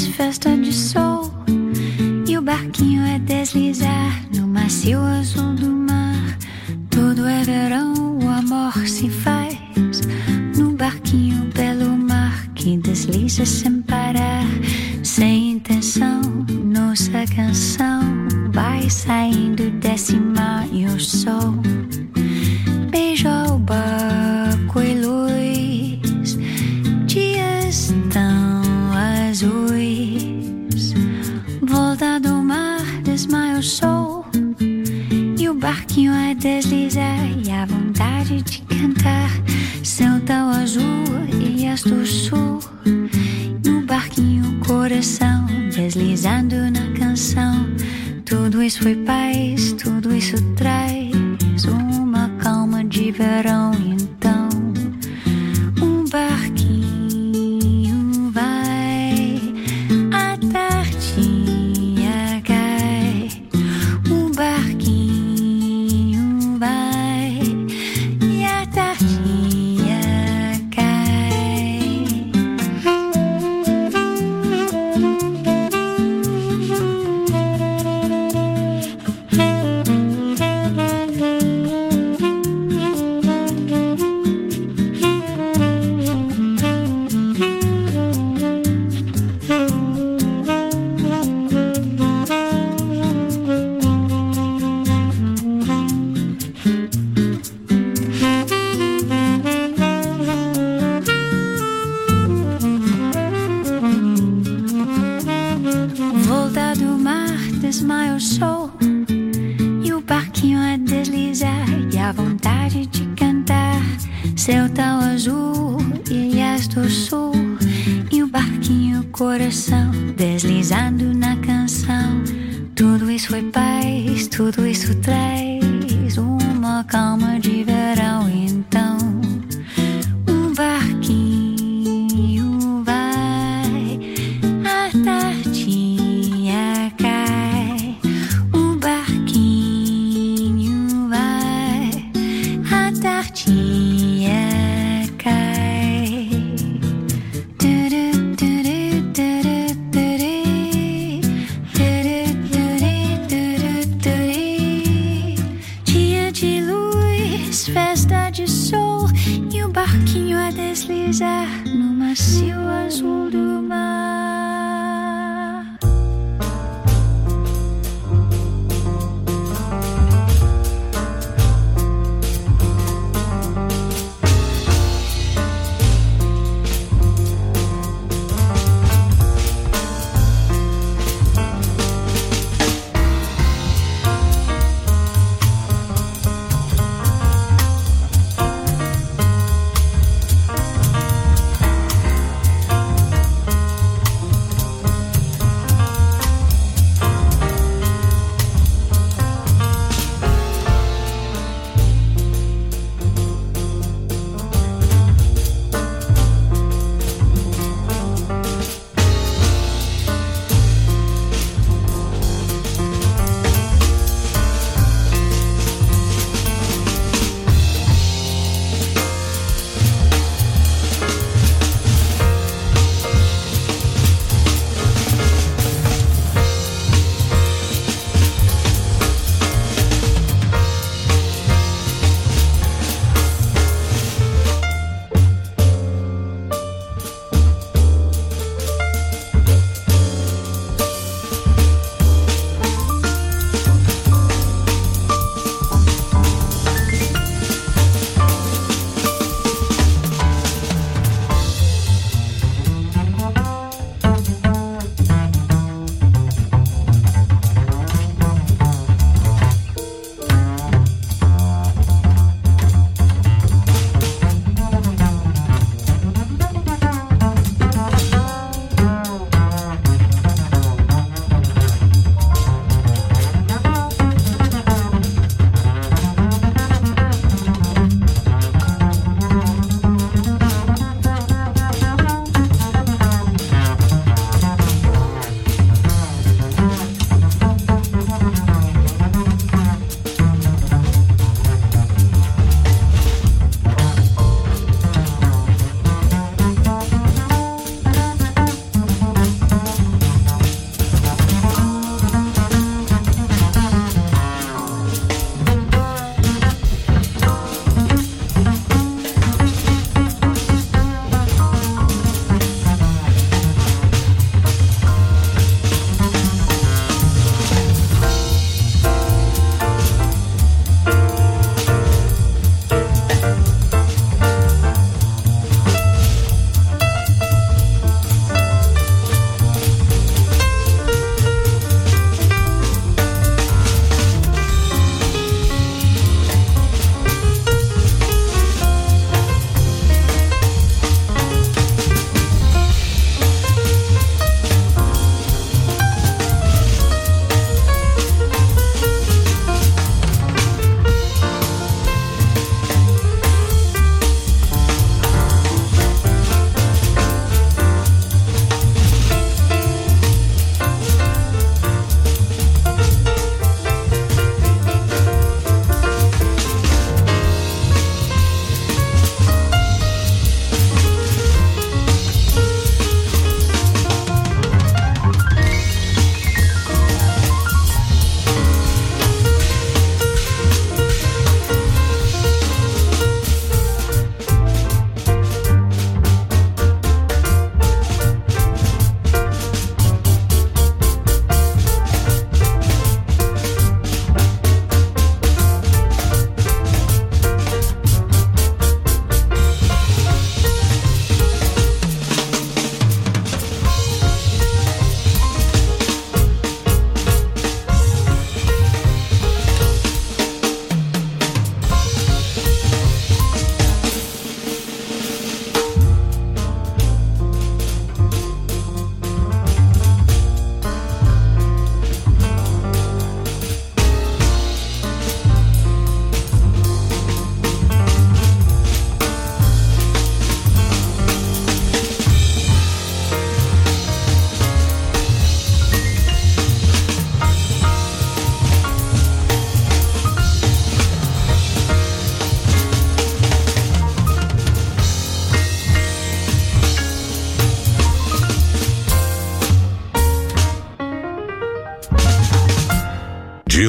Luz, festa de sol. E o barquinho é deslizar no macio azul do mar. Tudo é verão, o amor se faz no barquinho pelo mar que desliza sem parar, sem intenção. Nossa canção vai saindo desse mar e o sol desmaia o sol. E o barquinho a deslizar. E a vontade de cantar. Céu tão azul, ilhas do sul. E o barquinho, coração, deslizando na canção. Tudo isso foi paz, tudo isso traz uma calma de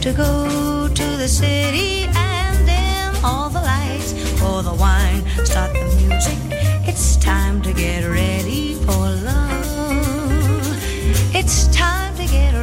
to go to the city and dim all the lights, pour the wine, start the music. It's time to get ready for love. It's time to get ready.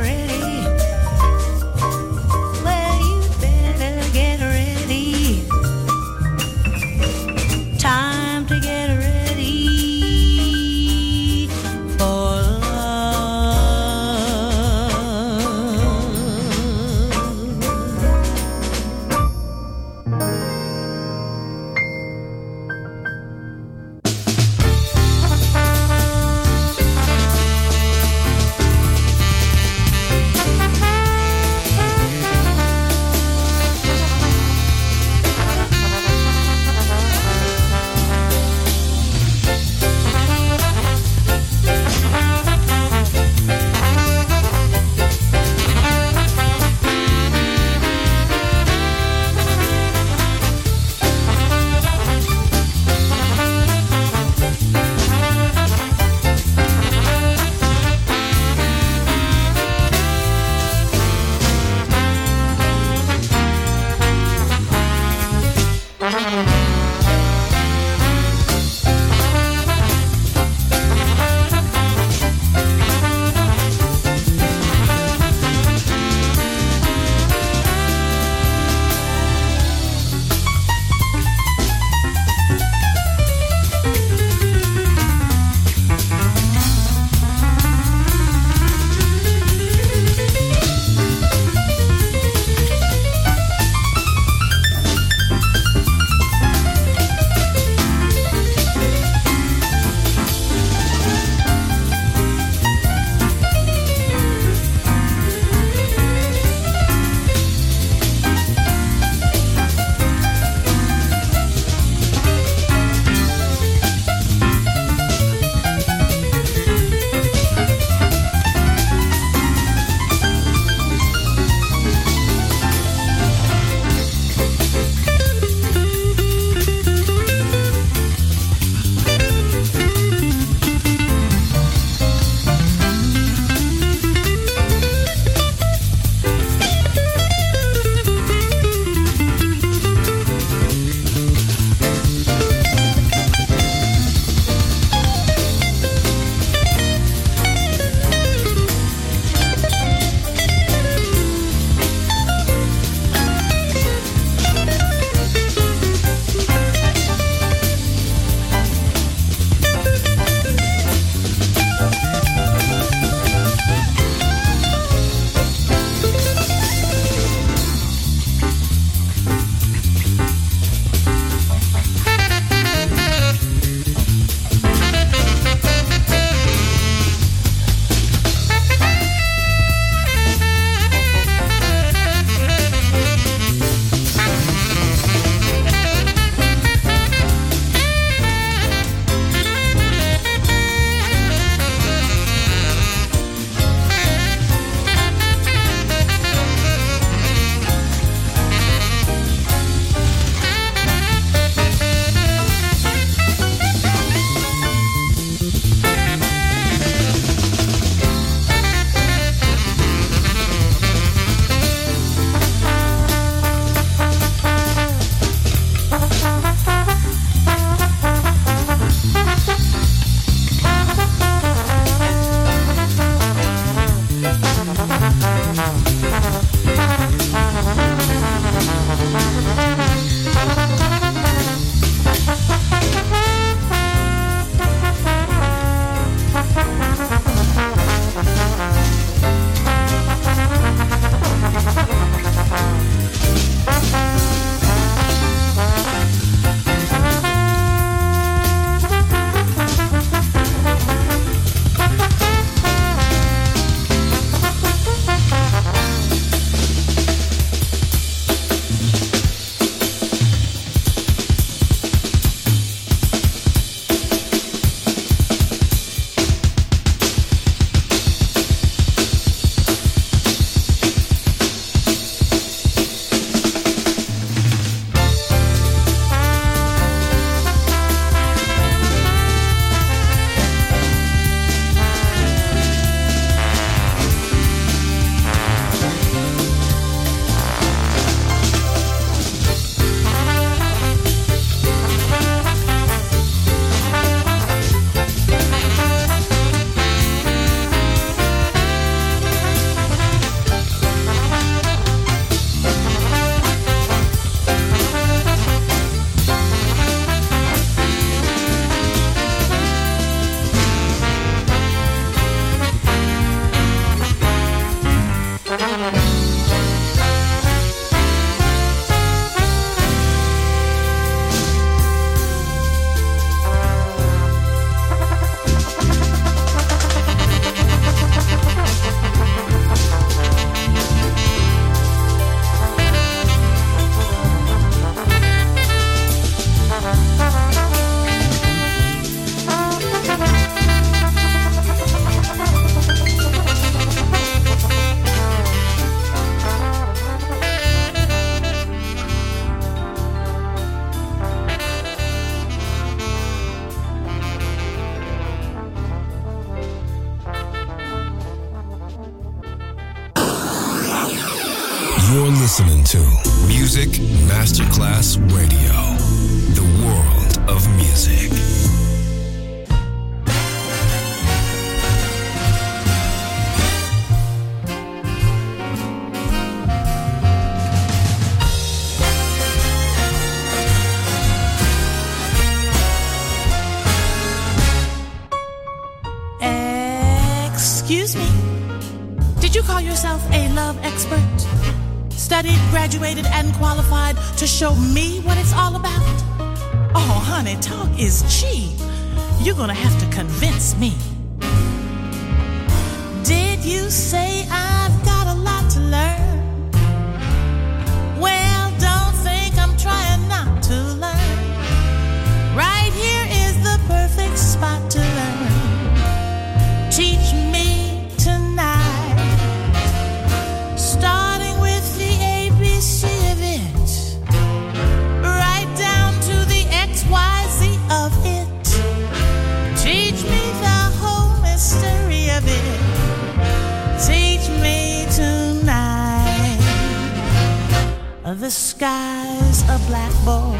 The sky's a blackboard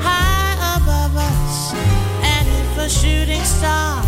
high above us, and if a shooting star.